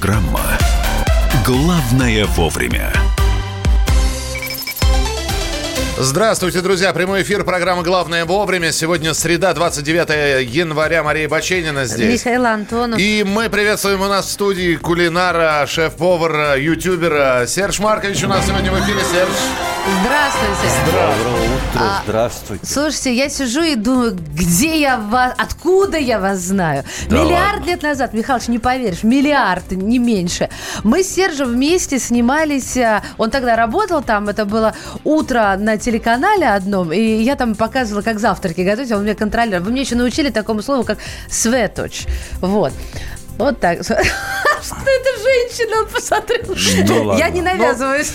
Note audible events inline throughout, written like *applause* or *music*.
Программа «Главное вовремя». Здравствуйте, друзья. Прямой эфир программы «Главное вовремя». Сегодня среда, 29 января. Мария Баченина здесь. Михаил Антонов. И мы приветствуем у нас в студии кулинара, шеф-повара, ютубера Серж Маркович у нас сегодня в эфире. Серж. Здравствуйте. Доброе утро, А, здравствуйте. Слушайте, я сижу и думаю, где я вас, откуда я вас знаю? Да миллиард ладно. лет назад, Михалыч, не поверишь, миллиард, не меньше. Мы с Сержем вместе снимались, а, он тогда работал там, это было утро на телеканале одном, и я там показывала, как завтраки готовить, а он мне контролер. Вы мне еще научили такому слову, как светоч. Вот. Вот так. Что это женщина? Он посмотрел. Ну, Я не навязываюсь.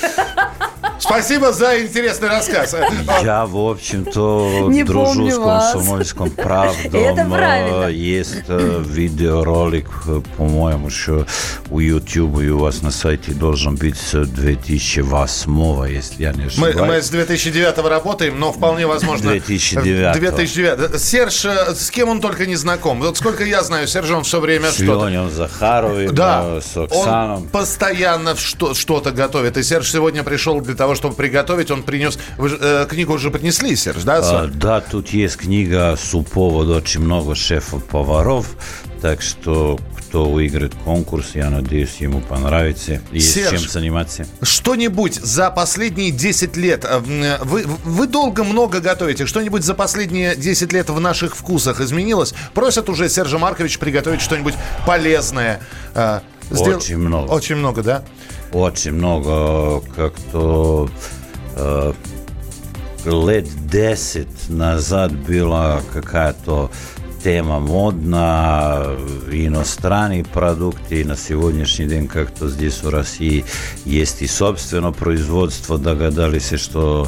Спасибо за интересный рассказ. Я, в общем-то, Не дружу с комсомольском *laughs* правдом. Это правильно. Э, Есть э, видеоролик, э, по-моему, еще у YouTube и у вас на сайте должен быть с 2008, если я не Мы, ошибаюсь. мы с 2009 работаем, но вполне возможно... 2009. 2009. Серж, э, с кем он только не знаком. Вот сколько я знаю, Серж, он все время С что-то... Леней Захаровым, Да, с Оксаном. он постоянно что- что-то готовит. И Серж сегодня пришел для того, чтобы приготовить. Он принес... Вы э, книгу уже принесли, Серж, да? А? Да, тут есть книга суповод очень много шефов-поваров, так что кто выиграет конкурс, я надеюсь, ему понравится. Есть Серж. чем заниматься. Что-нибудь за последние 10 лет, э, м, вы, вы долго много готовите, что-нибудь за последние 10 лет в наших вкусах изменилось? Просят уже Сержа Маркович приготовить что-нибудь полезное. э, Очень много. Очень много, да? Очень много, как-то э, лет 10 назад была какая-то тема модна, иностранные продукты, и на сегодняшний день как-то здесь в России есть и собственное производство, догадались, что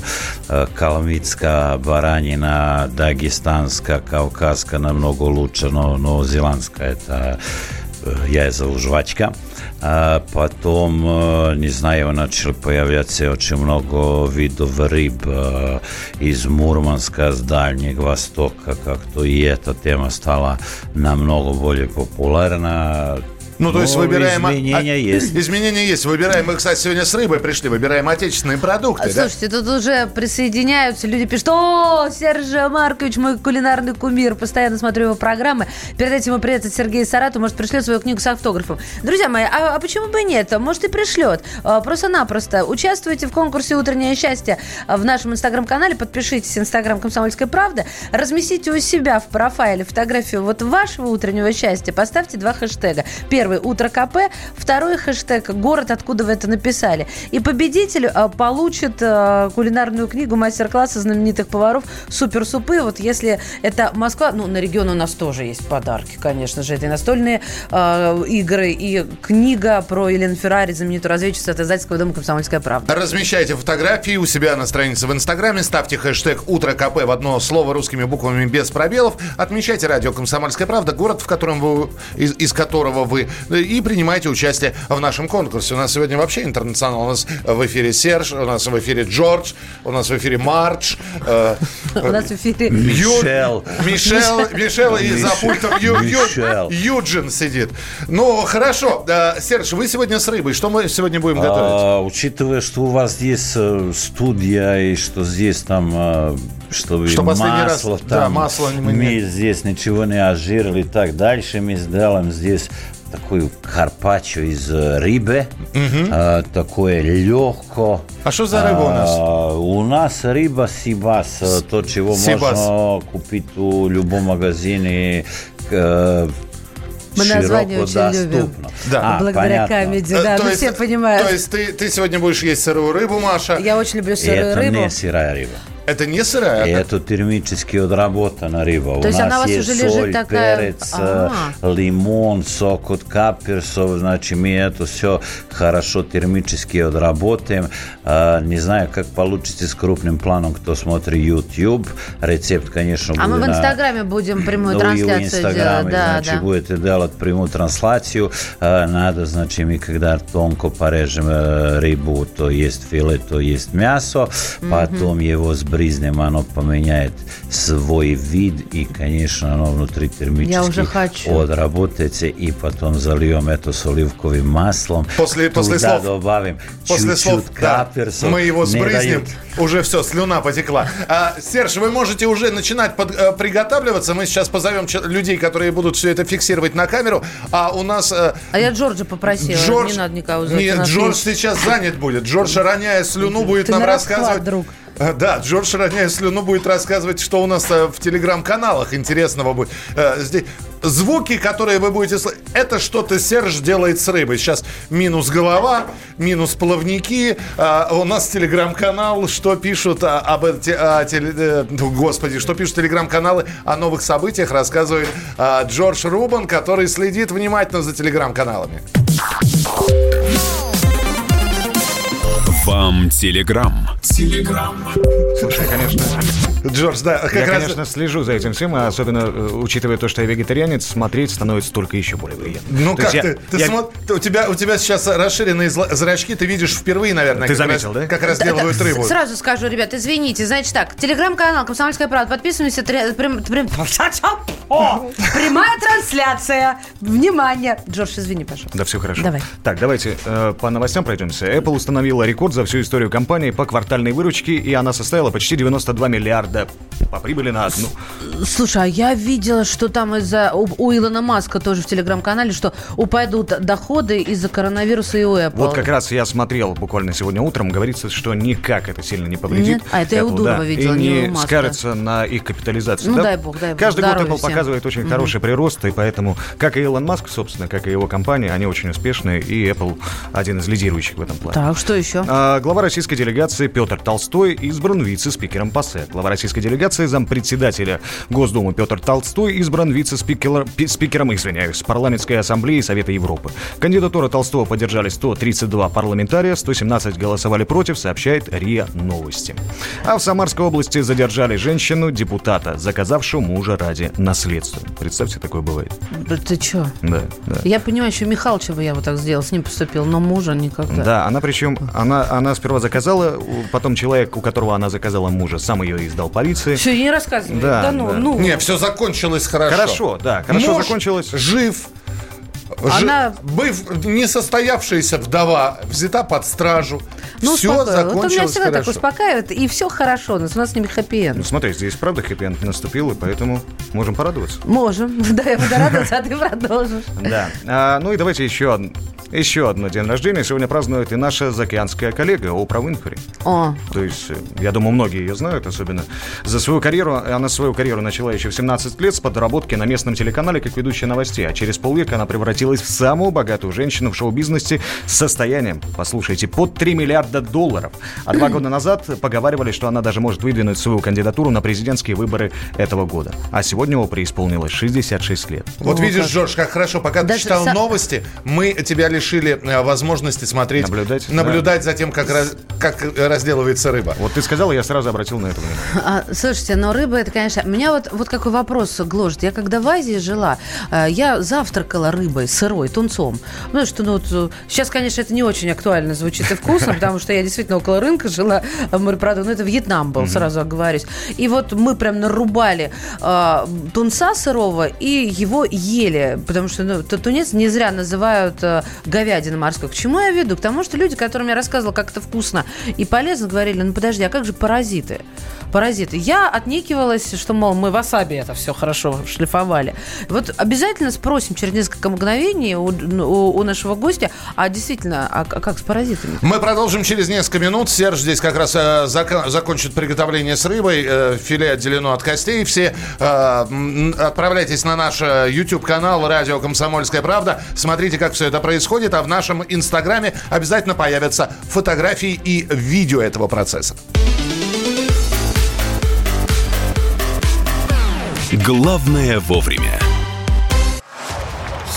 калмыцкая баранина, дагестанская, кавказская намного лучше, но новозеландская это э, яйцо жвачка. А потом, э, не знаю, начали появляться очень много видов рыб э, из Мурманска, с Дальнего Востока, как-то и эта тема стала намного более популярна. Ну, то есть Но выбираем... а- Изменения а- есть. Изменения есть. Выбираем, мы, кстати, сегодня с рыбой пришли, выбираем отечественные продукты, да? Слушайте, тут уже присоединяются, люди пишут, о, Сергей Маркович, мой кулинарный кумир, постоянно смотрю его программы. Передайте ему привет от Сергея Сарату, может, пришлет свою книгу с автографом. Друзья мои, а, а почему бы и нет? Может, и пришлет. А, Просто-напросто участвуйте в конкурсе «Утреннее счастье» в нашем инстаграм-канале, подпишитесь инстаграм «Комсомольская правда», разместите у себя в профайле фотографию вот вашего утреннего счастья, поставьте два хэштега. Первый «Утро КП», второй хэштег «Город, откуда вы это написали». И победитель а, получит а, кулинарную книгу мастер-класса знаменитых поваров «Суперсупы». Вот если это Москва, ну, на регион у нас тоже есть подарки, конечно же. Это и настольные а, игры, и книга про Елену Феррари, знаменитую разведчицу от издательского дома «Комсомольская правда». Размещайте фотографии у себя на странице в Инстаграме, ставьте хэштег «Утро КП» в одно слово русскими буквами без пробелов, отмечайте радио «Комсомольская правда», город, в котором вы, из, из которого вы, и принимайте участие в нашем конкурсе. У нас сегодня вообще интернационал. У нас в эфире Серж, у нас в эфире Джордж, у нас в эфире Мардж, э, У нас в эфире... Мишел. Мишел, Мишел и за пультом. Юджин сидит. Ну, хорошо. Э, Серж, вы сегодня с рыбой. Что мы сегодня будем готовить? А, учитывая, что у вас здесь э, студия и что здесь там, чтобы Что последний раз, масло да, там, масло мы мы, здесь ничего не ожирили и так дальше. Мы сделаем здесь такую карпаччо из э, рыбы, э, такое легко. А что за рыба у нас? А, у нас рыба сибас, э, то, чего Сибас. можно купить у магазине. э, Мы название очень любим. доступно. Да. А, Благодаря понятно. камеди, Э, да, то ну есть- все понимают. То есть ты, ты сегодня будешь есть сырую рыбу, Маша? Я очень люблю сырую это рыбу. не сырая рыба. Это не сырая? И это- термически отработана рыба. То есть у нас она у вас есть уже лежит соль, такая- перец, А. э, лимон, сок от каперсов. Значит, мы это все хорошо термически отработаем. Э, Не знаю, как получится с крупным планом, кто смотрит YouTube. Рецепт, конечно, А мы будет в на- Инстаграме будем прямую ну, трансляцию Инстаграме, делать. Да, значит, да. будете делать прямую трансляцию. Э, Надо, значит, мы когда тонко порежем рыбу, то есть филе, то есть мясо. Потом его сбризнем, оно поменяет свой вид, и, конечно, оно внутри термически Я уже хочу. отработается, и потом зальем это с оливковым маслом. После, после Туда слов, добавим после чуть-чуть слов, да, мы его Не сбрызнем, дают. уже все, слюна потекла. А, Серж, вы можете уже начинать под- э, приготавливаться. Мы сейчас позовем людей, которые будут все это фиксировать на камеру. А у нас э, А я Джорджа попросила, Джордж... не надо никого звать. Нет, Джордж есть- сейчас занят будет. Джордж, роняя слюну, будет Ты нам на расклад, рассказывать... друг. Э, Да, Джордж, роняя слюну, будет рассказывать, что у нас э, в телеграм-каналах интересного будет. Э, Здесь звуки, которые вы будете слышать, это что-то Серж делает с рыбой. Сейчас минус голова, минус плавники. А, У нас телеграм-канал, что пишут а, об эти, э, ну, господи, что пишут телеграм-каналы о новых событиях, рассказывает а, Джордж Рубан, который следит внимательно за телеграм-каналами. Вам Телеграм. Слушай, конечно, Джордж, да, как я, раз... конечно, слежу за этим всем, а особенно э, учитывая то, что я вегетарианец, смотреть становится только еще более приятно. Ну То как ты? я- ты я- смо- у, тебя, у тебя сейчас расширенные зрачки, ты видишь впервые, наверное. Ты как заметил, раз- да? Как Да, разделывают да, рыбу. Сразу скажу, ребят, извините. Значит так, телеграм-канал «Комсомольская правда». Подписываемся. прям- прям- *laughs* О, Прямая трансляция. Внимание. Джордж, извини, пожалуйста. Да, все хорошо. Давай. Так, давайте э, по новостям пройдемся. Apple установила рекорд за всю историю компании по квартальной выручке, и она составила почти 92 миллиарда по прибыли на одну. Слушай, а я видела, что там из-за у, у Илона Маска тоже в телеграм-канале, что упадут доходы из-за коронавируса и у Apple. Вот как раз я смотрел буквально сегодня утром, говорится, что никак это сильно не повредит. Нет? А, это я у Apple, Дурова да, видела, и не не скажется на их капитализации. Ну, да? дай бог, дай бог. Каждый год Apple всем. показывает очень хороший прирост, и поэтому, как и Илон Маск, собственно, как и его компания, они очень успешные, и Apple один из лидирующих в этом плане. Так, что еще? А, Глава российской делегации Петр Толстой избран вице-спикером ПАСЕ. Глава российской делегации, зампредседателя Госдумы Петр Толстой избран вице-спикером, пи- спикером, извиняюсь, парламентской ассамблеи Совета Европы. Кандидатуру Толстого поддержали 132 парламентария, 117 голосовали против, сообщает РИА Новости. А в Самарской области задержали женщину, депутата, заказавшую мужа ради наследства. Представьте, такое бывает. Да Ты что? Да, да. Я понимаю, еще Михалыча бы я вот так сделал, с ним поступил, но мужа никогда. Да, она причем, она, она сперва заказала, потом человек, у которого она заказала мужа, сам ее издал полиции. Все, не рассказывай. Да, Да, ну, да. ну. Не, все закончилось хорошо. Хорошо, да, хорошо Муж закончилось. жив. Она- Быв несостоявшаяся вдова взята под стражу. Ну, все успокоила. закончилось Вот он меня всегда хорошо. так успокаивает, и все хорошо. У нас, у нас с ними хэппи Ну смотри, здесь правда хэппи наступил, и поэтому можем порадоваться. Можем. *laughs* Да, я буду радоваться, а ты продолжишь. *laughs* Да. А, ну и давайте еще, еще одно день рождения. Сегодня празднует и наша заокеанская коллега Опра Уинфри. О, То есть, э, я думаю, многие ее знают, особенно за свою карьеру. Она свою карьеру начала еще в 17 лет с подработки на местном телеканале как ведущая новостей. А через полвека она превратилась в самую богатую женщину в шоу-бизнесе с состоянием, послушайте, под 3 миллиарда долларов. А два года назад поговаривали, что она даже может выдвинуть свою кандидатуру на президентские выборы этого года. А сегодня Опре исполнилось 66 лет. Вот О, видишь, как. Джордж, как хорошо. Пока ты Даже читал са- новости, мы тебя лишили э, возможности смотреть, Наблюдать, наблюдать за тем, как, раз- как разделывается рыба. Вот ты сказал, я сразу обратил на это внимание. А, слушайте, но рыба это, конечно... Меня вот, вот какой вопрос гложет. Я когда в Азии жила, э, я завтракала рыбой сырой, тунцом. Ну, что, ну, вот, э, сейчас, конечно, это не очень актуально звучит и вкусно, *laughs* потому что я действительно около рынка жила в морепродуктах. Ну, это Вьетнам был, сразу оговорюсь. И вот мы прям нарубали э, тунца сырого и его ели, потому что ну, тунец не зря называют э, говядиной морской. К чему я веду? К тому, что люди, которым я рассказывала, как это вкусно и полезно, говорили, ну подожди, а как же паразиты? Паразиты. Я отнекивалась, что, мол, мы васаби это все хорошо шлифовали. Вот обязательно спросим через несколько мгновений у, у- у нашего гостя, а действительно, а, к- как с паразитами? Мы продолжим через несколько минут. Серж здесь как раз э, зака- закончит приготовление с рыбой. Э, филе отделено от костей. Все э, отправляйтесь на наш э, YouTube-канал «Радио Комсомольская правда». Смотрите, как все это происходит. А в нашем Инстаграме обязательно появятся фотографии и видео этого процесса. Главное вовремя.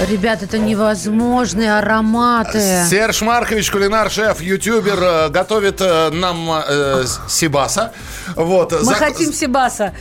Ребят, это невозможные ароматы. Серж Маркович, кулинар-шеф, ютубер, э, готовит э, нам э, Сибаса. Вот. Мы Зак- хотим Сибаса.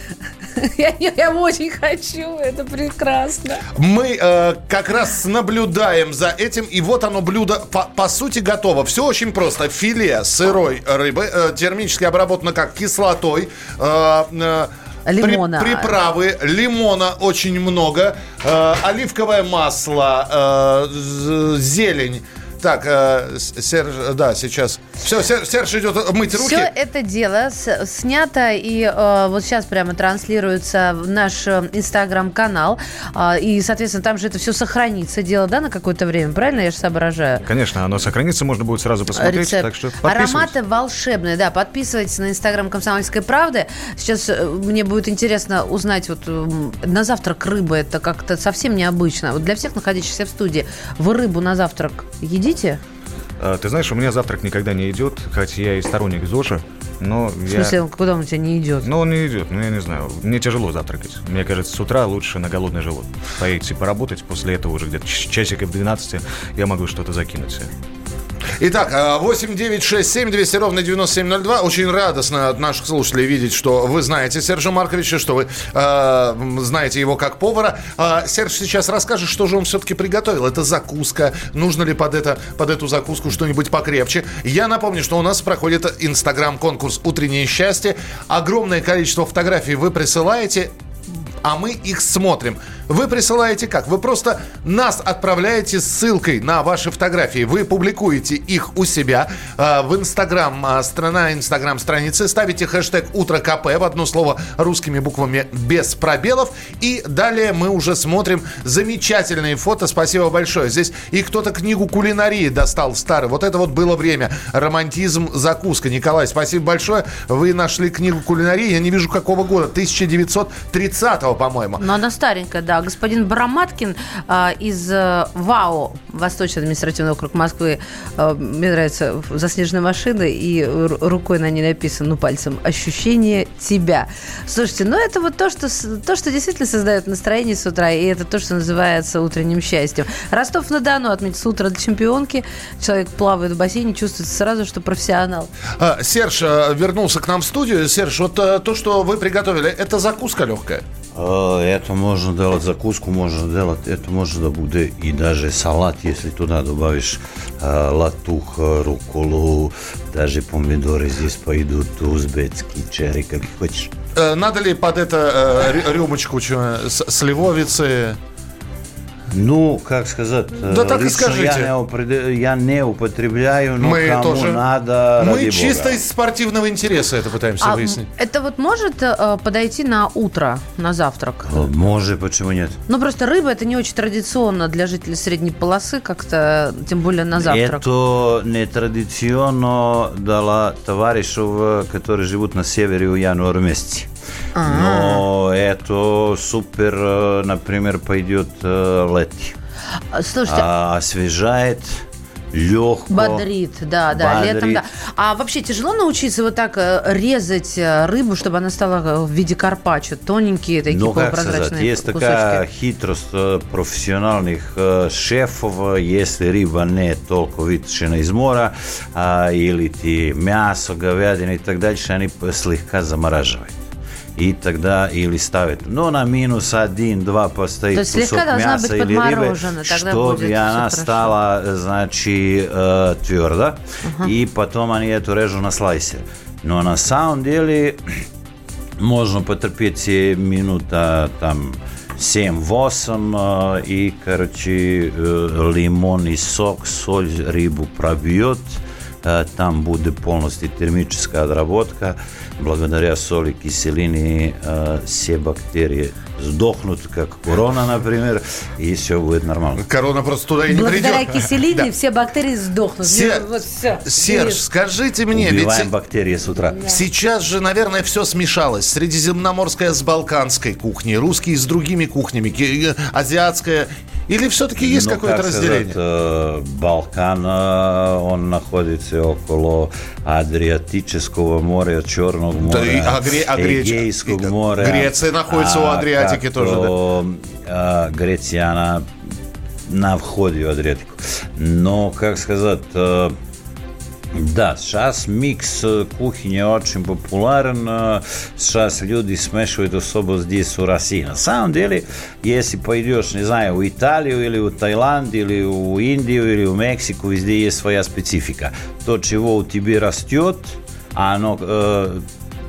*laughs* Я, я очень хочу, это прекрасно. Мы э, как раз наблюдаем за этим, и вот оно блюдо по, по сути готово. Все очень просто. Филе сырой рыбы, э, термически обработано как кислотой. э, э, при- Лимона. приправы, лимона очень много, э, оливковое масло, э, зелень. Так, э, Серж, да, сейчас. Все, Серж идет мыть руки. Все это дело с- снято и э, вот сейчас прямо транслируется в наш э, инстаграм-канал. А, и, соответственно, там же это все сохранится дело, да, на какое-то время, правильно я же соображаю? Конечно, оно сохранится, можно будет сразу посмотреть. Рецепт. Так что. Ароматы волшебные, да. Подписывайтесь на инстаграм Комсомольской правды. Сейчас э, мне будет интересно узнать, вот на завтрак рыба это как-то совсем необычно. Вот для всех находящихся в студии, вы рыбу на завтрак едите? А, Ты знаешь, у меня завтрак никогда не идет, хоть я и сторонник ЗОЖа, но В я... смысле, куда он у тебя не идет? Ну, он не идет, ну, я не знаю. Мне тяжело завтракать. Мне кажется, с утра лучше на голодный живот. Поедете поработать, после этого уже где-то ч- часиков 12 я могу что-то закинуть себе. Итак, э, 8 9 6 7 200 ровно 9702. Очень радостно от наших слушателей видеть, что вы знаете Сержа Марковича, что вы э, знаете его как повара. А Серж сейчас расскажет, что же он все-таки приготовил. Это закуска. Нужно ли под, это, под эту закуску что-нибудь покрепче? Я напомню, что у нас проходит инстаграм-конкурс «Утреннее счастье». Огромное количество фотографий вы присылаете а мы их смотрим. Вы присылаете как? Вы просто нас отправляете ссылкой на ваши фотографии. Вы публикуете их у себя э, в Инстаграм, э, страна Инстаграм страницы, ставите хэштег «Утро КП» в одно слово русскими буквами без пробелов. И далее мы уже смотрим замечательные фото. Спасибо большое. Здесь и кто-то книгу кулинарии достал старый. Вот это вот было время. Романтизм, закуска. Николай, спасибо большое. Вы нашли книгу кулинарии. Я не вижу какого года. 1930 по-моему. Но она старенькая, да. Господин Бараматкин а, из э, ВАО, Восточный административный округ Москвы, э, мне нравится заснеженная машина, и ру- рукой на ней написано, ну, пальцем, ощущение тебя. Слушайте, ну, это вот то, что, с- то, что действительно создает настроение с утра, и это то, что называется утренним счастьем. Ростов-на-Дону отметился утро для чемпионки. Человек плавает в бассейне, чувствуется сразу, что профессионал. А, Серж э, вернулся к нам в студию. Серж, вот э, то, что вы приготовили, это закуска легкая. Э, Это можно делать закуску, можно делать, это можно да буде и даже салат, если туда добавишь э, латух, э, рукколу, даже помидоры здесь пойдут, узбекский, черри, как хочешь. Надо ли под это э, рю- рюмочку с- сливовицы? Ну, как сказать, э, Да так и скажите. Я не, упре- я не употребляю, но Мы кому тоже. надо, Мы ради чисто бога. из спортивного интереса это пытаемся А выяснить. это вот может э, подойти на утро, на завтрак? Э, Может, почему нет? Ну, просто рыба это не очень традиционно для жителей средней полосы, как-то, тем более на завтрак. Это не традиционно для товарищев, которые живут на севере в январе месяце. Но это супер, э, например, пойдет э, лети. А, Слушайте, А, освежает, легко. бодрит, да, да, бодрит. летом, да. А вообще тяжело научиться вот так э, резать рыбу, чтобы она стала в виде карпаччо, тоненькие такие Ну, как сказать, есть кусочки. такая хитрость профессиональных шефов, если рыба не только вытащена из моря, а, или ти мясо, говядина и так дальше, они слегка замораживают. И тогда или ставят, ну, на минус один-два постоит То есть кусок мяса или рыбы, чтобы она стала, э, значит, э, твердо, и потом они эту режут на слайсе. Но на самом деле *clears throat* можно потерпеть минута там 7-8 э, и, короче, э, лимонный сок, соль рыбу пробьет, Там будет полностью термическая отработка. Благодаря соли, киселине э, все бактерии сдохнут, как корона, например, и все будет нормально. Корона просто туда и не Благодаря *laughs* придет. киселине все бактерии сдохнут. Се- Ну, вот всё. Серж, скажите мне, ведь Убиваем бактерии с утра. сейчас же, наверное, все смешалось. Средиземноморская с балканской кухней, русские с другими кухнями, э, азиатская. Или все-таки есть Ну, какое-то как разделение? сказать, э, Балкан, э, он находится около Адриатического моря, Черного моря, и- а Гре- а Греч- Эгейского и- моря. Греция находится у Адриатики тоже, да? э, Греция, она на входе в Адриатику. Но, как сказать, э, да, сейчас микс э, кухни очень популярен. э, Сейчас люди смешивают особо здесь у России. На самом деле, если пойдешь, не знаю, в Италию или в Таиланд, или в Индию, или в Мексику, везде есть своя специфика. То, чего у тебя растет, оно э,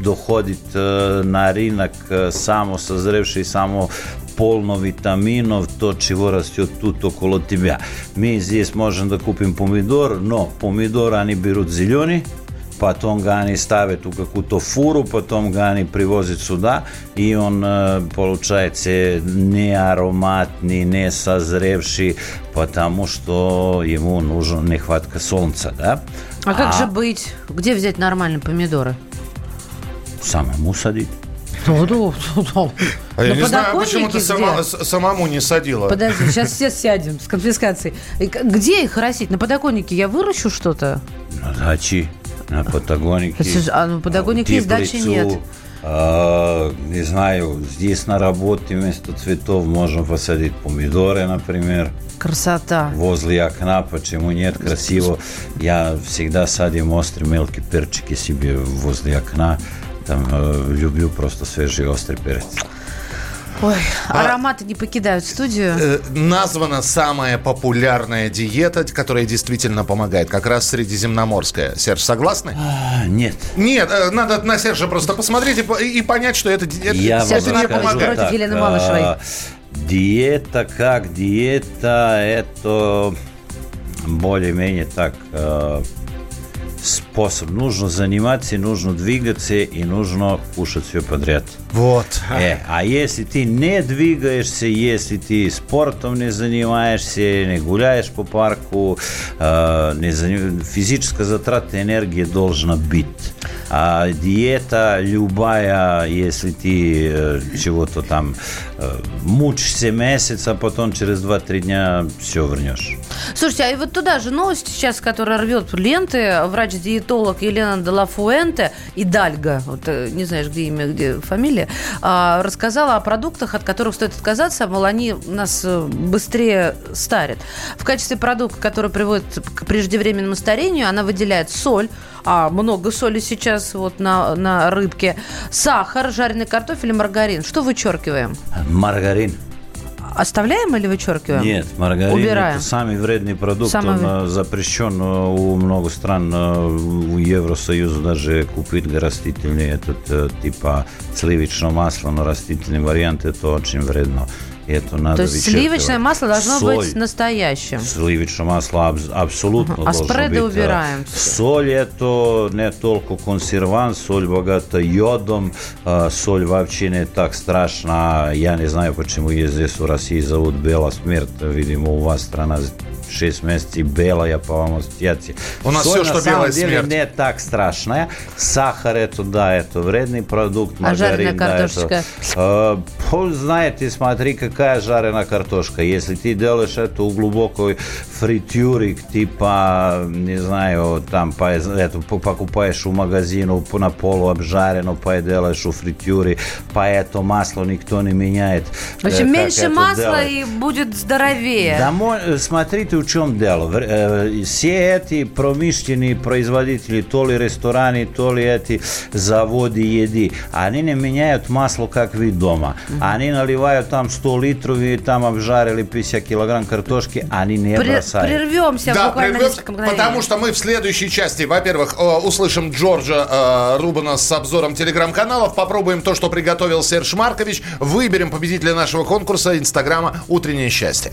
доходит э, на рынок э, само созревший, витаминов, то, чего растет тут около тебя. Мы здесь можем да купим помидор, но помидор они берут зеленый, потом ga они ставят у какую-то фуру, потом ga они привозят сюда, и он получается не ароматный, не созревший, потому что ему нужна нехватка солнца, да? А как же быть? Где взять нормальные помидоры? Самому садить. Ну, ну, ну, А я не знаю, почему подоконнике ты сама- самому не садила. Подожди, сейчас все сядем с конфискацией. Где их растить? На подоконнике я выращу что-то? На даче, на. Слушай, а на Патагонике есть, дачи нет. а, не знаю, здесь на работе вместо цветов можем посадить помидоры, например, Красота. возле окна, почему нет, красиво. Я всегда садим острые мелкие перчики себе возле окна. Там э, люблю просто свежий острый перец. Ой, ароматы не покидают студию. Э, Названа самая популярная диета, которая действительно помогает. Как раз средиземноморская. Серж, согласны? А, нет. Нет, э, надо на Сержа просто посмотреть и, и понять, что это, это, Я это вам не помогает. так, Елены Малышевой. а, Диета как диета, это более-менее так а, способ. Нужно заниматься, нужно двигаться и нужно кушать все подряд. Вот. Э, а если ты не двигаешься, если ты спортом не занимаешься, не гуляешь по парку, э, не заним- физическая затрата энергии должна быть. А диета любая, если ты э, чего-то там э, мучишься месяц, а потом через 2-3 дня все вернешь. Слушайте, а и вот туда же новость сейчас, которая рвет ленты. Врач-диетолог Елена Делафуэнте и Дальга, вот, э, не знаешь, где имя, где фамилия, а, рассказала о продуктах, от которых стоит отказаться, мол, они нас быстрее старят. В качестве продукта, который приводит к преждевременному старению, она выделяет соль, а много соли сейчас вот на, на рыбке, сахар, жареный картофель и маргарин. Что вычеркиваем? Маргарин. Оставляем или вычеркиваем? Нет, маргарин Убираем. это самый вредный продукт. Самый Он э, запрещен э, у много стран, э, у Евросоюза даже купить растительный этот типа сливочное масло, но растительный вариант это очень вредно. Это надо То есть сливочное масло должно Соль. быть настоящим. Сливочное масло абс- абсолютно А спреды быть. убираем. Соль это не только консервант, соль богата йодом, э, соль вообще не так страшна. Я не знаю, почему ее здесь в России зовут Бела смерть. Видимо, у вас страна 6 месяцев белая по вам ассоциации. У нас Соль на что самом белая деле смерть. не так страшная. Сахар это, да, это вредный продукт. А жареная маргарин, да, это, Э, Знаете, смотри, какая жареная картошка. Если ты делаешь это у глубокой фритюре, типа, не знаю, там по- это, по- покупаешь у магазина по- на полу обжарено, поделаешь у фритюре, поэтому масло никто не меняет. В общем, Э, меньше это масла делать. и будет здоровее. Да, э, смотрите, в чем дело. В- э, Все эти промышленные производители, то ли рестораны, то ли эти заводы еды, они не меняют масло, как вы дома. Они наливают там 100 литров и там обжарили 50 килограмм картошки, они не Пре- бросают. прервемся Да, буквально мгновений. потому что мы в следующей части, во-первых, услышим Джорджа э, Рубана с обзором телеграм-каналов, попробуем то, что приготовил Серж Маркович, выберем победителя нашего конкурса Инстаграма «Утреннее счастье».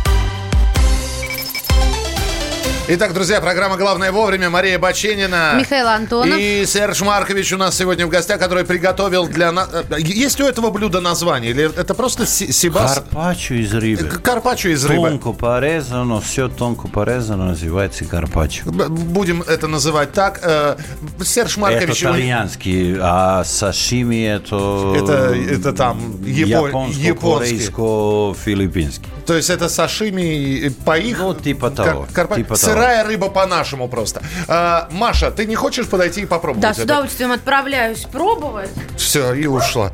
Итак, друзья, программа «Главное вовремя». Мария Баченина. Михаил Антонов. И Серж Маркович у нас сегодня в гостях, который приготовил для нас... Есть у этого блюда название? Или это просто си- сибас? Карпаччо из рыбы. Карпаччо из рыбы. Тонко порезано, все тонко порезано, называется карпаччо. Будем это называть так. Э, Серж Маркович... Это итальянский, а сашими это... Это- это там япон- японский. Японско-корейско-филиппинский. То есть это сашими по их... Ну, типа того, карпа- типа Сырая рыба по-нашему просто. А, Маша, ты не хочешь подойти и попробовать Да, с это? удовольствием отправляюсь пробовать. Все, и ушла.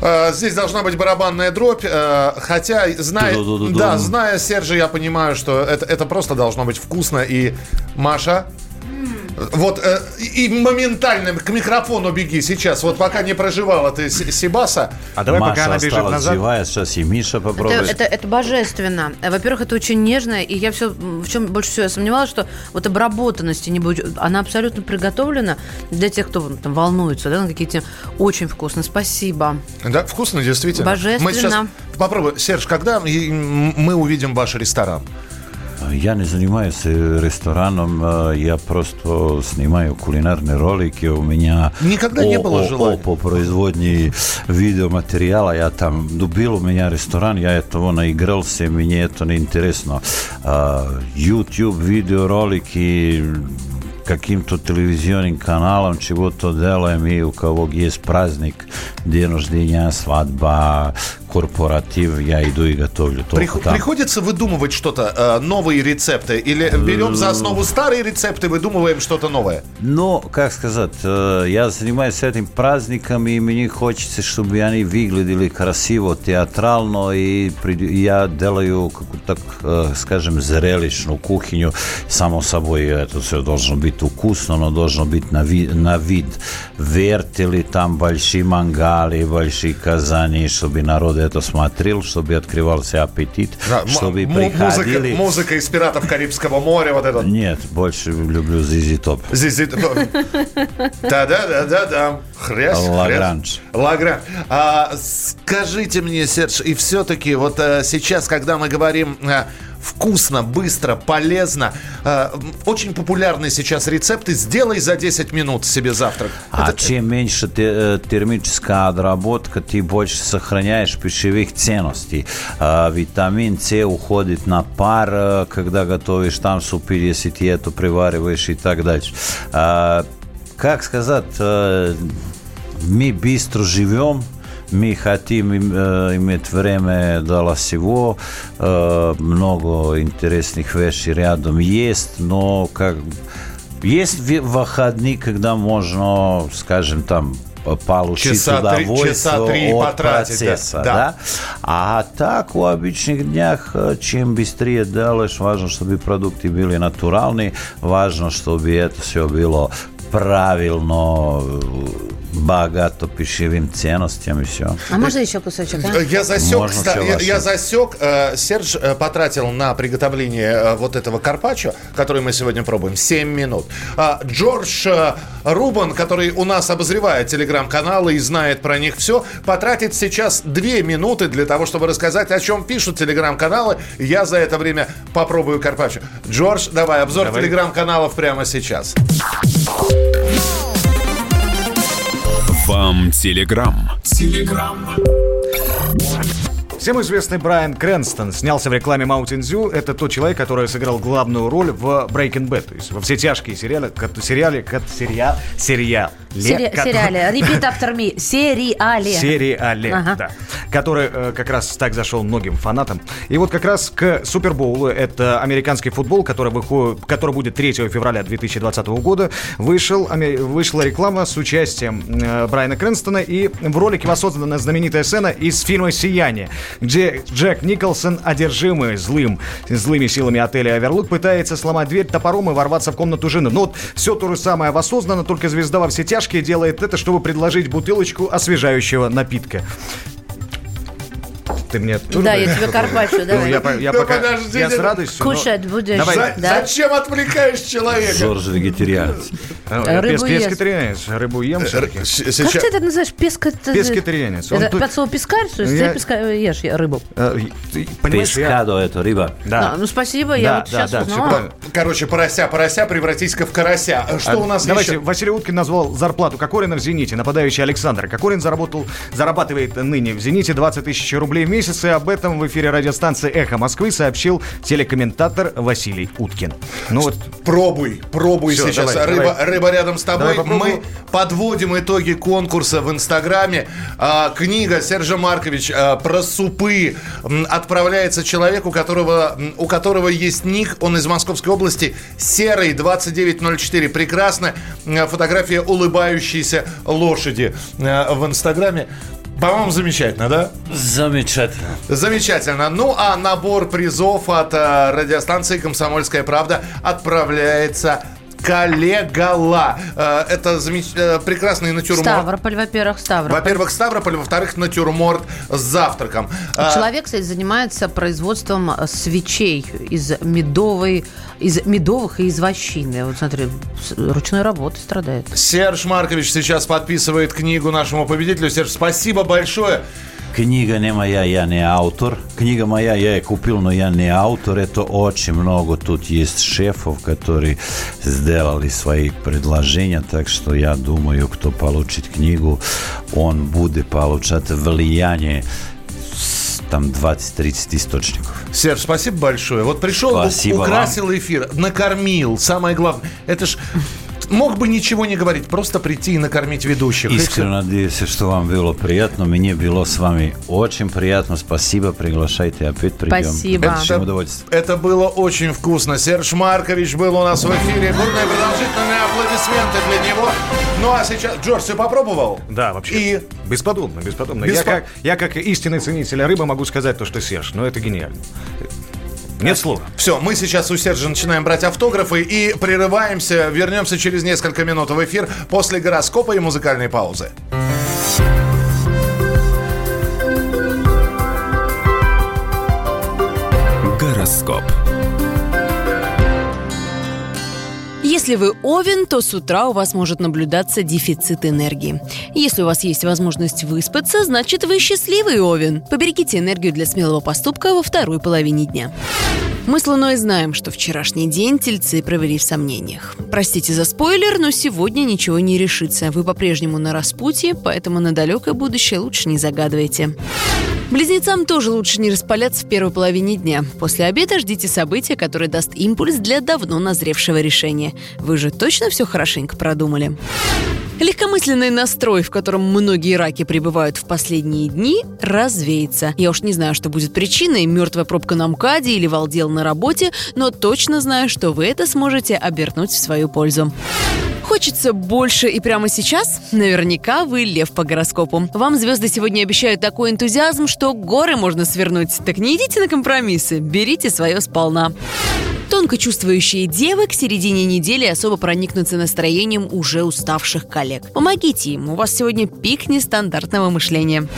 А, Здесь должна быть барабанная дробь, э, хотя, зная, да, зная Сержа, я понимаю, что это, это просто должно быть вкусно. И Маша, вот э, и моментально к микрофону беги сейчас. Вот пока не проживала ты С- Сибаса, А давай Маша пока она бежит назад. живая, сейчас и Миша Это, попробует. это, это божественно. Э, Во-первых, это очень нежно, и я все, в чем больше всего я сомневалась, что вот обработанности не будет. Она абсолютно приготовлена для тех, кто там волнуется, да, на какие-то очень вкусно. Спасибо. да, вкусно действительно. Божественно. Мы сейчас попробуем. Серж, когда мы увидим ваш ресторан? Я не занимаюсь э, рестораном, э, я просто снимаю кулинарные ролики. У меня Никогда не было желания? по производней видеоматериала. Я там ну, был у меня ресторан, я этого наигрался, мне это не интересно. А, YouTube видеоролики каким-то телевизионным каналом чего-то делаем, и у кого есть праздник, день рождения, свадьба, корпоратив, я иду и готовлю. только Прих- там. Приходится выдумывать что-то, э, новые рецепты? Или берем за основу старые рецепты, выдумываем что-то новое? Ну, как сказать, э, я занимаюсь этим праздником, и мне хочется, чтобы они выглядели красиво, театрально, и я делаю так, э, скажем, зрелищную кухню. Само собой, это все должно быть вкусно, но должно быть на, ви- на вид. Вертели там большие мангалы, большие казани, чтобы народ это смотрел, чтобы открывался аппетит, Да, чтобы м- музыка, приходили... музыка из «Пиратов Карибского моря», вот это. Нет, больше люблю Зизи Топ. Здесь Да-да-да-да-да. Хрясь, Лагранж. Лагранж. А, скажите мне, Серж, и все-таки вот э, сейчас, когда мы говорим э, вкусно, быстро, полезно, э, очень популярны сейчас рецепты «Сделай за 10 минут себе завтрак». А чем меньше э, термическая отработка, ты больше сохраняешь пищевых ценностей. А, витамин С уходит на пар, э, когда готовишь там супы, если ты это привариваешь и так дальше. Как сказать, э, мы быстро живем, мы хотим им- иметь время для всего, много интересных вещей рядом есть, но как есть выходные, когда можно, скажем, там получить Часа три- удовольствие часа три от процесса, Да. да. А так в обычных днях, чем быстрее делаешь, важно, чтобы продукты были натуральные, важно, чтобы это все было правильно, богато пищевым ценностям и все. А можно еще кусочек, а? Я засек, Можно кста- всё я, я засек, э, Серж э, потратил на приготовление э, вот этого карпаччо, который мы сегодня пробуем, 7 минут. А, Джордж э, Рубан, который у нас обозревает телеграм-каналы и знает про них все, потратит сейчас 2 минуты для того, чтобы рассказать, о чем пишут телеграм-каналы. Я за это время попробую карпаччо. Джордж, давай, обзор Давай. телеграм-каналов прямо сейчас. Вам телеграм. Всем известный Брайан Крэнстон снялся в рекламе Mountain Dew. Это тот человек, который сыграл главную роль в Breaking Bad, то есть во все тяжкие сериалы, сериале, кот- сериал, сериал, Сери- сериале. Repeat after me. Сериале. Сериале, Ага. да. Который э, как раз так зашел многим фанатам. И вот как раз к Супербоулу, это американский футбол, который, выходит, который будет 3 февраля 2020 года, вышел, вышла реклама с участием э, Брайана Крэнстона, и в ролике воссоздана знаменитая сцена из фильма «Сияние», где Джек Николсон, одержимый злым, злыми силами отеля «Оверлук», пытается сломать дверь топором и ворваться в комнату жены. Но вот все то же самое воссоздано, только звезда во все тяжкие делает это, чтобы предложить бутылочку освежающего напитка. Ты мне тоже Да, я тебе карпаччо, Ну, давай. я, я Да пока, подожди, я с радостью. но- Кушать будешь, Давай, За- да? Зачем отвлекаешь человека? Жорж вегетарианец. э, Рыбу пес- ест. Пескетарианец, рыбу ем с- Как ты это называешь? Песка... Пескетарианец. Он Это тут- под слово пескарь, то есть Я- ты песка- ешь я рыбу? Э, ты Понимаешь, я... Пескадо это рыба. Да. А, ну спасибо, я вот сейчас узнала. Короче, порося, порося, превратись-ка в карася. Что А, у нас Давайте? Василий Уткин назвал зарплату Кокорина в «Зените», нападающий Александр. Кокорин заработал, зарабатывает ныне в «Зените» 20 тысяч рублей в месяц, и об этом в эфире радиостанции «Эхо Москвы» сообщил телекомментатор Василий Уткин. Ну вот, Пробуй, пробуй Всё, сейчас. давай, рыба, давай. рыба рядом с тобой. Давай. Мы подводим итоги конкурса в Инстаграме. А, книга Сержа Маркович а, про супы отправляется человеку, которого, м, у которого есть ник. Он из Московской области. Серый 2904. Прекрасно. Фотография улыбающейся лошади а, в Инстаграме. По-моему, замечательно, да? Замечательно. Замечательно. Ну, а набор призов от э, радиостанции «Комсомольская правда» отправляется коллегала. Э, это замеч- э, прекрасный натюрморт. Ставрополь, во-первых, Ставрополь. Во-первых, Ставрополь, во-вторых, натюрморт с завтраком. Э, Человек, кстати, занимается производством свечей из медовой, из медовых и из вощины. Вот смотри, ручной работой страдает. Серж Маркович сейчас подписывает книгу нашему победителю. Серж, спасибо большое. Книга не моя, я не автор. Книга моя, я ее купил, но я не автор. Это очень много. Тут есть шефов, которые сделали свои предложения. Так что я думаю, кто получит книгу, он будет получать влияние там 20-30 источников. Серж, спасибо большое. Вот пришел, Спасибо украсил эфир, накормил. Самое главное, это ж мог бы ничего не говорить, просто прийти и накормить ведущих. Искренне надеюсь, что вам было приятно. Мне было с вами очень приятно. Спасибо. Приглашайте опять придем. Спасибо. С большим удовольствием. Это было очень вкусно. Серж Маркович был у нас в эфире. Бурные продолжительные аплодисменты для него. Ну а сейчас... Джордж, ты попробовал? да, вообще. И Бесподобно, бесподобно. Беспо- Я, как, я как истинный ценитель рыбы могу сказать то, что Серж. Ну, это гениально. Нет слов. все, мы сейчас у Сержа начинаем брать автографы и прерываемся. Вернемся через несколько минут в эфир после гороскопа и музыкальной паузы. Гороскоп. Если вы Овен, то с утра у вас может наблюдаться дефицит энергии. Если у вас есть возможность выспаться, значит вы счастливый Овен. Поберегите энергию для смелого поступка во второй половине дня. Мы с Луной знаем, что вчерашний день тельцы провели в сомнениях. Простите за спойлер, но сегодня ничего не решится. Вы по-прежнему на распутье, поэтому на далекое будущее лучше не загадывайте. Близнецам тоже лучше не распаляться в первой половине дня. После обеда ждите события, которое даст импульс для давно назревшего решения. Вы же точно все хорошенько продумали? Легкомысленный настрой, в котором многие раки пребывают в последние дни, развеется. Я уж не знаю, что будет причиной, мертвая пробка на МКАДе или валдел на работе, но точно знаю, что вы это сможете обернуть в свою пользу. Хочется больше и прямо сейчас? Наверняка вы лев по гороскопу. Вам звезды сегодня обещают такой энтузиазм, что горы можно свернуть. Так не идите на компромиссы, берите свое сполна. Тонко чувствующие девы к середине недели особо проникнутся настроением уже уставших коллег. Помогите им, у вас сегодня пик нестандартного мышления.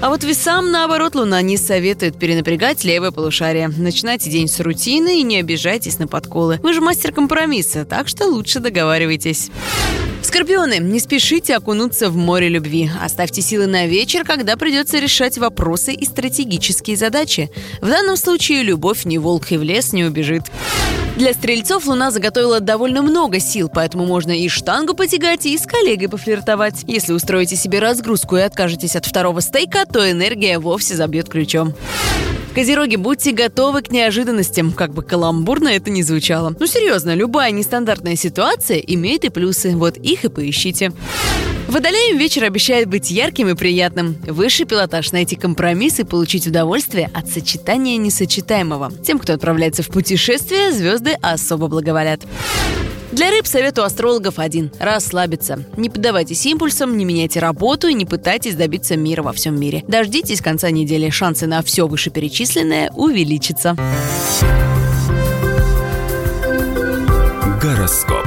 А вот весам, наоборот, Луна не советует перенапрягать левое полушарие. Начинайте день с рутины и не обижайтесь на подколы. Вы же мастер компромисса, так что лучше договаривайтесь. Скорпионы, не спешите окунуться в море любви. Оставьте силы на вечер, когда придется решать вопросы и стратегические задачи. В данном случае любовь ни волк и в лес не убежит. Для стрельцов Луна заготовила довольно много сил, поэтому можно и штангу потягать, и с коллегой пофлиртовать. Если устроите себе разгрузку и откажетесь от второго стейка, то энергия вовсе забьет ключом. Козероги, будьте готовы к неожиданностям, как бы каламбурно это ни звучало. Ну серьезно, любая нестандартная ситуация имеет и плюсы, вот их и поищите. Водолеем вечер обещает быть ярким и приятным. Высший пилотаж – найти компромисс и получить удовольствие от сочетания несочетаемого. Тем, кто отправляется в путешествие, звезды особо благоволят. Для рыб совет у астрологов один – расслабиться. Не поддавайтесь импульсам, не меняйте работу и не пытайтесь добиться мира во всем мире. Дождитесь конца недели, шансы на все вышеперечисленное увеличатся. Гороскоп.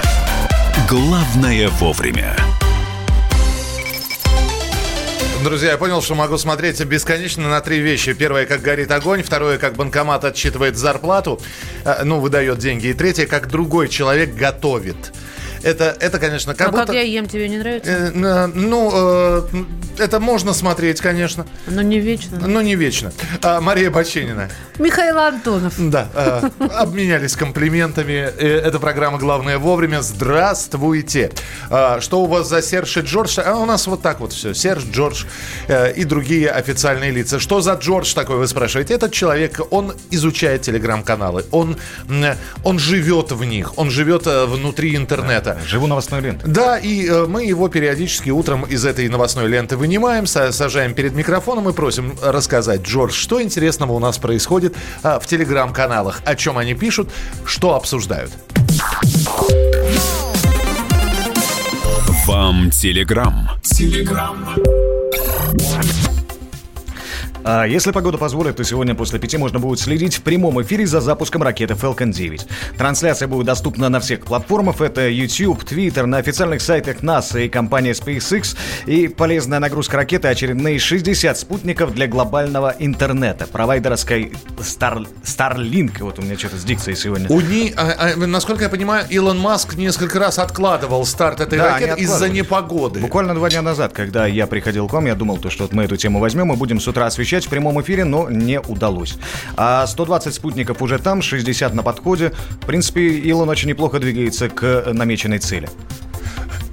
«Главное вовремя». Друзья, я понял, что могу смотреть бесконечно на три вещи. Первое, как горит огонь. Второе, как банкомат отсчитывает зарплату, э, ну, выдает деньги. И третье, как другой человек готовит. Это, это конечно, как а будто... как я ем, тебе не нравится? Э, э, ну, э, это можно смотреть, конечно, Но не вечно. но не вечно. А, Мария Баченина. Михаил Антонов. Да, э, обменялись комплиментами. Э, Это программа «Главное вовремя». Здравствуйте. А, Что у вас за Серж и Джордж? А у нас вот так вот все. Серж, Джордж э, и другие официальные лица. Что за Джордж такой, вы спрашиваете? Этот человек, он изучает телеграм-каналы. Он, он живет в них. Он живет э, внутри интернета. Живу новостной лентой. Да, и э, мы его периодически утром из этой новостной ленты вынимаем, са- сажаем перед микрофоном и просим рассказать, Джордж, что интересного у нас происходит а, в телеграм-каналах, о чем они пишут, что обсуждают. Вам телеграм. А если погода позволит, то сегодня после пяти можно будет следить в прямом эфире за запуском ракеты Falcon 9. Трансляция будет доступна на всех платформах. Это YouTube, Twitter, на официальных сайтах NASA и компании SpaceX. И полезная нагрузка ракеты – очередные 60 спутников для глобального интернета. Провайдера Sky... Star... Starlink. Вот у меня что-то с дикцией сегодня. У ней, а, а, насколько я понимаю, Илон Маск несколько раз откладывал старт этой Да, ракеты из-за непогоды. Буквально два дня назад, когда я приходил к вам, я думал, то, что вот мы эту тему возьмем и будем с утра освещать в прямом эфире, но не удалось. А 120 спутников уже там, 60 на подходе. В принципе, Илон очень неплохо двигается к намеченной цели.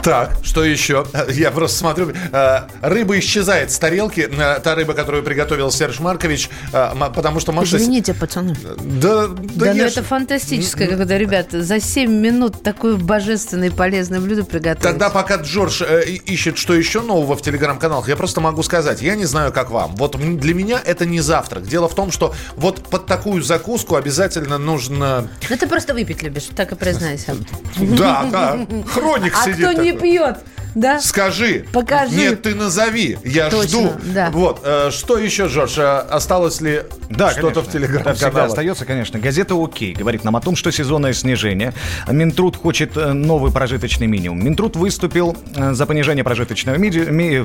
Так, что еще? *laughs* Я просто смотрю, э, рыба исчезает с тарелки, э, та рыба, которую приготовил Серж Маркович, э, потому что Маша... Извините, пацаны. Да, да, Да, ну ешь. это фантастическое, когда, ребята, за 7 минут такое божественное и полезное блюдо приготовить. Тогда пока Джордж э, ищет, что еще нового в телеграм-каналах, я просто могу сказать, я не знаю, как вам. Вот для меня это не завтрак. Дело в том, что вот под такую закуску обязательно нужно... Ну ты просто выпить любишь, так и признайся. Да, да, хроник А сидит кто не такой. пьет? Да? Скажи. Покажи. Нет, ты назови. Я Точно, жду. да. Вот. э, что еще, Джордж? э, осталось ли Да, что-то в Это всегда остается, конечно. Газета «Окей» говорит нам о том, что сезонное снижение. Минтруд хочет э, новый прожиточный минимум. Минтруд выступил за понижение прожиточного ми-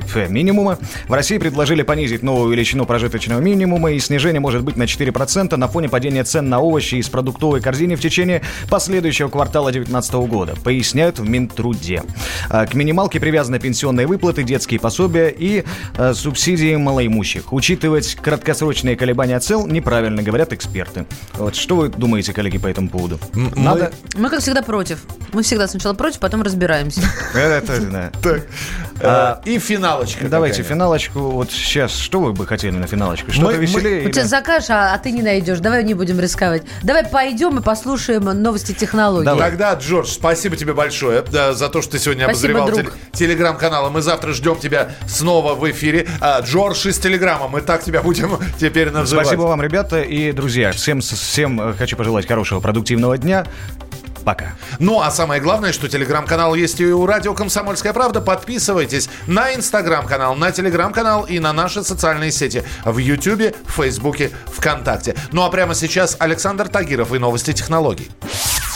фе, минимума. В России предложили понизить новую величину прожиточного минимума, и снижение может быть на 4% на фоне падения цен на овощи из продуктовой корзины в течение последующего квартала 2019 года, поясняют в Минтруде. К минималке привязаны пенсионные выплаты, детские пособия и э, субсидии малоимущих. Учитывать краткосрочные колебания цен неправильно, говорят эксперты. Вот что вы думаете, коллеги, по этому поводу? Надо... Мы, как всегда, против. Мы всегда сначала против, потом разбираемся. *laughs* Это, да. Э, И финалочка. Давайте финалочку. Вот сейчас, что вы бы хотели на финалочку? Что-то Мы- мы- веселее? У тебя или- закажешь, а, а ты не найдешь. Давай не будем рисковать. Давай пойдем и послушаем новости технологий. Давай. Тогда, Джордж, спасибо тебе большое да, за то, что ты сегодня Спасибо, обозревал друг. теле- телеграм-канал. Мы завтра ждем тебя снова в эфире. А, Джордж из телеграма. Мы так тебя будем *laughs* теперь называть. Спасибо вам, ребята и друзья. Всем, всем э, хочу пожелать хорошего, продуктивного дня. Пока. Ну, а самое главное, что телеграм-канал есть и у радио «Комсомольская правда». Подписывайтесь на инстаграм-канал, на телеграм-канал и на наши социальные сети в Ютьюбе, Фейсбуке, ВКонтакте. Ну, а прямо сейчас Александр Тагиров и новости технологий.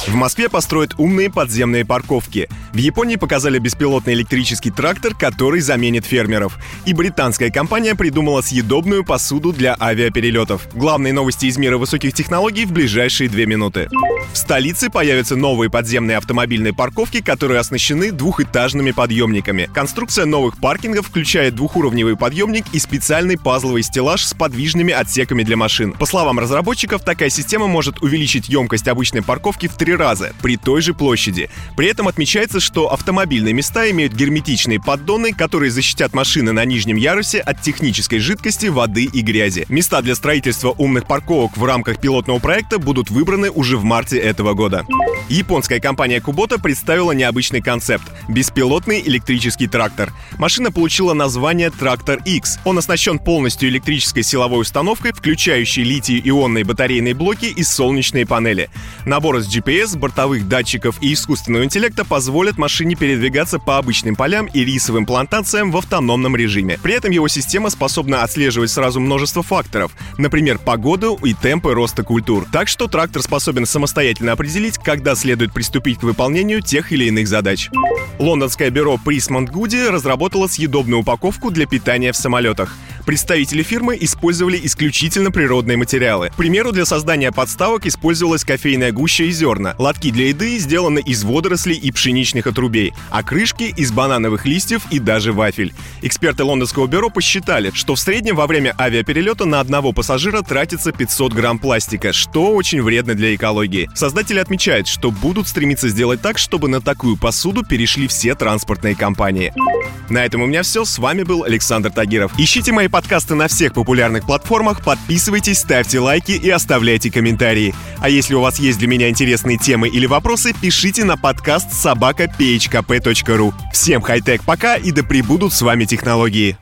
В Москве построят умные подземные парковки. В Японии показали беспилотный электрический трактор, который заменит фермеров. И британская компания придумала съедобную посуду для авиаперелетов. Главные новости из мира высоких технологий в ближайшие две минуты. В столице появятся новые подземные автомобильные парковки, которые оснащены двухэтажными подъемниками. Конструкция новых паркингов включает двухуровневый подъемник и специальный пазловый стеллаж с подвижными отсеками для машин. По словам разработчиков, такая система может увеличить емкость обычной парковки в три раза при той же площади. При этом отмечается, что автомобильные места имеют герметичные поддоны, которые защитят машины на нижнем ярусе от технической жидкости, воды и грязи. Места для строительства умных парковок в рамках пилотного проекта будут выбраны уже в марте этого года. Японская компания Kubota представила необычный концепт – беспилотный электрический трактор. Машина получила название Трактор X. Он оснащен полностью электрической силовой установкой, включающей литий-ионные батарейные блоки и солнечные панели. Набор из GPS, бортовых датчиков и искусственного интеллекта позволят машине передвигаться по обычным полям и рисовым плантациям в автономном режиме. При этом его система способна отслеживать сразу множество факторов, например, погоду и темпы роста культур. Так что трактор способен самостоятельно определить, когда следует приступить к выполнению тех или иных задач. Лондонское бюро Prismont Goody разработало съедобную упаковку для питания в самолетах. Представители фирмы использовали исключительно природные материалы. К примеру, для создания подставок использовалась кофейная гуща и зерна. Лотки для еды сделаны из водорослей и пшеничных отрубей, а крышки из банановых листьев и даже вафель. Эксперты лондонского бюро посчитали, что в среднем во время авиаперелета на одного пассажира тратится 500 грамм пластика, что очень вредно для экологии. Создатели отмечают, что будут стремиться сделать так, чтобы на такую посуду перешли все транспортные компании. На этом у меня все. С вами был Александр Тагиров. Ищите мои подкасты на всех популярных платформах, подписывайтесь, ставьте лайки и оставляйте комментарии. А если у вас есть для меня интересные темы или вопросы, пишите на подкаст собака.phkp.ru. Всем хай-тек пока и да пребудут с вами технологии.